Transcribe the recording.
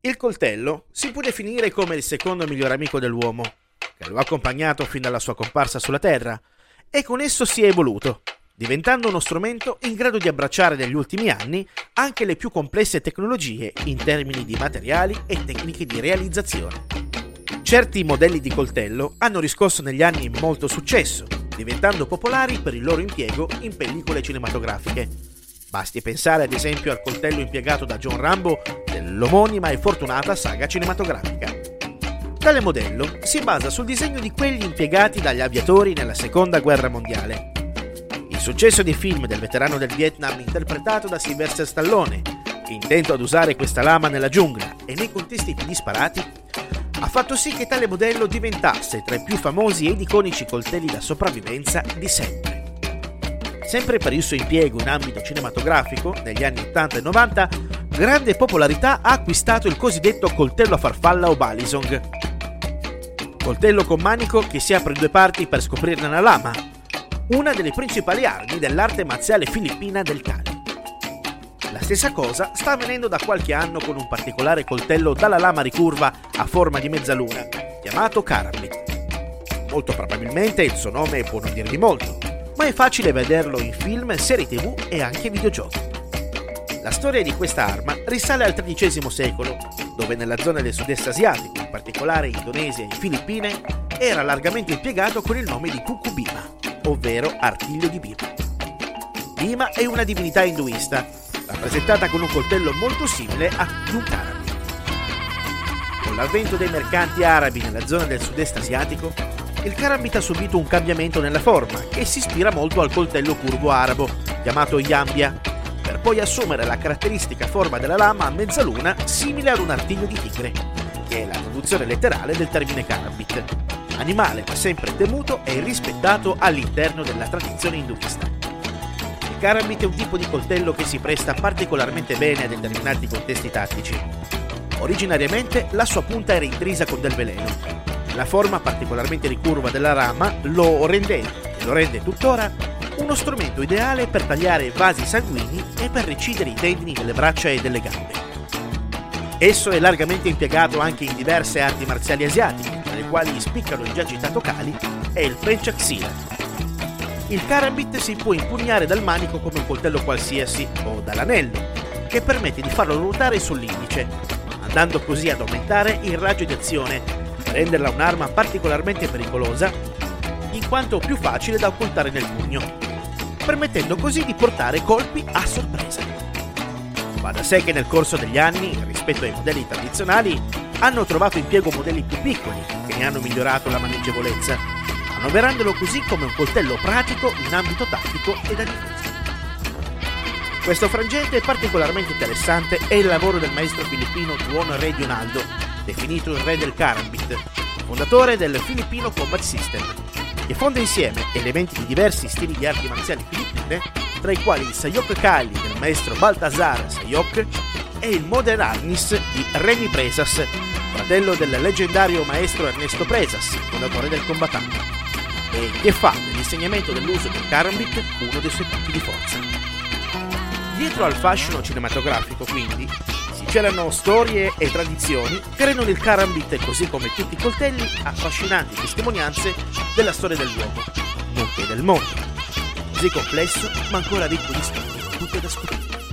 Il coltello si può definire come il secondo migliore amico dell'uomo, che lo ha accompagnato fin dalla sua comparsa sulla Terra, e con esso si è evoluto, diventando uno strumento in grado di abbracciare negli ultimi anni anche le più complesse tecnologie in termini di materiali e tecniche di realizzazione. Certi modelli di coltello hanno riscosso negli anni molto successo, diventando popolari per il loro impiego in pellicole cinematografiche. Basti pensare ad esempio al coltello impiegato da John Rambo nell'omonima e fortunata saga cinematografica. Tale modello si basa sul disegno di quelli impiegati dagli aviatori nella seconda guerra mondiale. Il successo dei film del veterano del Vietnam interpretato da Sylvester Stallone, intento ad usare questa lama nella giungla e nei contesti più disparati, ha fatto sì che tale modello diventasse tra i più famosi ed iconici coltelli da sopravvivenza di sempre. Sempre per il suo impiego in ambito cinematografico, negli anni 80 e 90, grande popolarità ha acquistato il cosiddetto coltello a farfalla o balisong. Coltello con manico che si apre in due parti per scoprirne una lama, una delle principali armi dell'arte marziale filippina del Kali. La stessa cosa sta avvenendo da qualche anno con un particolare coltello dalla lama ricurva a forma di mezzaluna, chiamato Karambit. Molto probabilmente il suo nome può non dirvi molto, ma è facile vederlo in film, serie tv e anche videogiochi. La storia di questa arma risale al XIII secolo, dove nella zona del sud-est asiatico, in particolare Indonesia e Filippine, era largamente impiegato con il nome di Kukubima, ovvero artiglio di Bima. Bima è una divinità induista, rappresentata con un coltello molto simile a Yukara. Con l'avvento dei mercanti arabi nella zona del sud-est asiatico, il Karambit ha subito un cambiamento nella forma che si ispira molto al coltello curvo arabo, chiamato Yambia, per poi assumere la caratteristica forma della lama a mezzaluna simile ad un artiglio di tigre, che è la traduzione letterale del termine Karambit, animale da sempre temuto e rispettato all'interno della tradizione induista. Il Karambit è un tipo di coltello che si presta particolarmente bene a determinati contesti tattici. Originariamente la sua punta era intrisa con del veleno, la forma particolarmente ricurva della rama lo rende, e lo rende tuttora, uno strumento ideale per tagliare vasi sanguigni e per recidere i tendini delle braccia e delle gambe. Esso è largamente impiegato anche in diverse arti marziali asiatiche, tra le quali spiccano il già citato Kali e il Penchaksila. Il Karambit si può impugnare dal manico come un coltello qualsiasi o dall'anello, che permette di farlo ruotare sull'indice, andando così ad aumentare il raggio di azione renderla un'arma particolarmente pericolosa in quanto più facile da occultare nel pugno, permettendo così di portare colpi a sorpresa. Va da sé che nel corso degli anni, rispetto ai modelli tradizionali, hanno trovato impiego modelli più piccoli che ne hanno migliorato la maneggevolezza, annoverandolo così come un coltello pratico in ambito tattico e da difesa. Questo frangente particolarmente interessante è il lavoro del maestro filippino Duono Re Dionaldo, definito il re del Karambit, fondatore del Filipino Combat System, che fonda insieme elementi di diversi stili di arti marziali filippine, tra i quali il Sayok Kali del maestro Baltasar Sayok e il Modern Arnis di Remy Presas, fratello del leggendario maestro Ernesto Presas, fondatore del combattante, e che fa dell'insegnamento dell'uso del Karambit uno dei suoi punti di forza. Dietro al fascino cinematografico, quindi, c'erano storie e tradizioni che rendono il Karambit, così come tutti i coltelli, affascinanti testimonianze della storia dell'uomo, nonché del mondo. Così complesso, ma ancora ricco di storie, tutte da scoprire.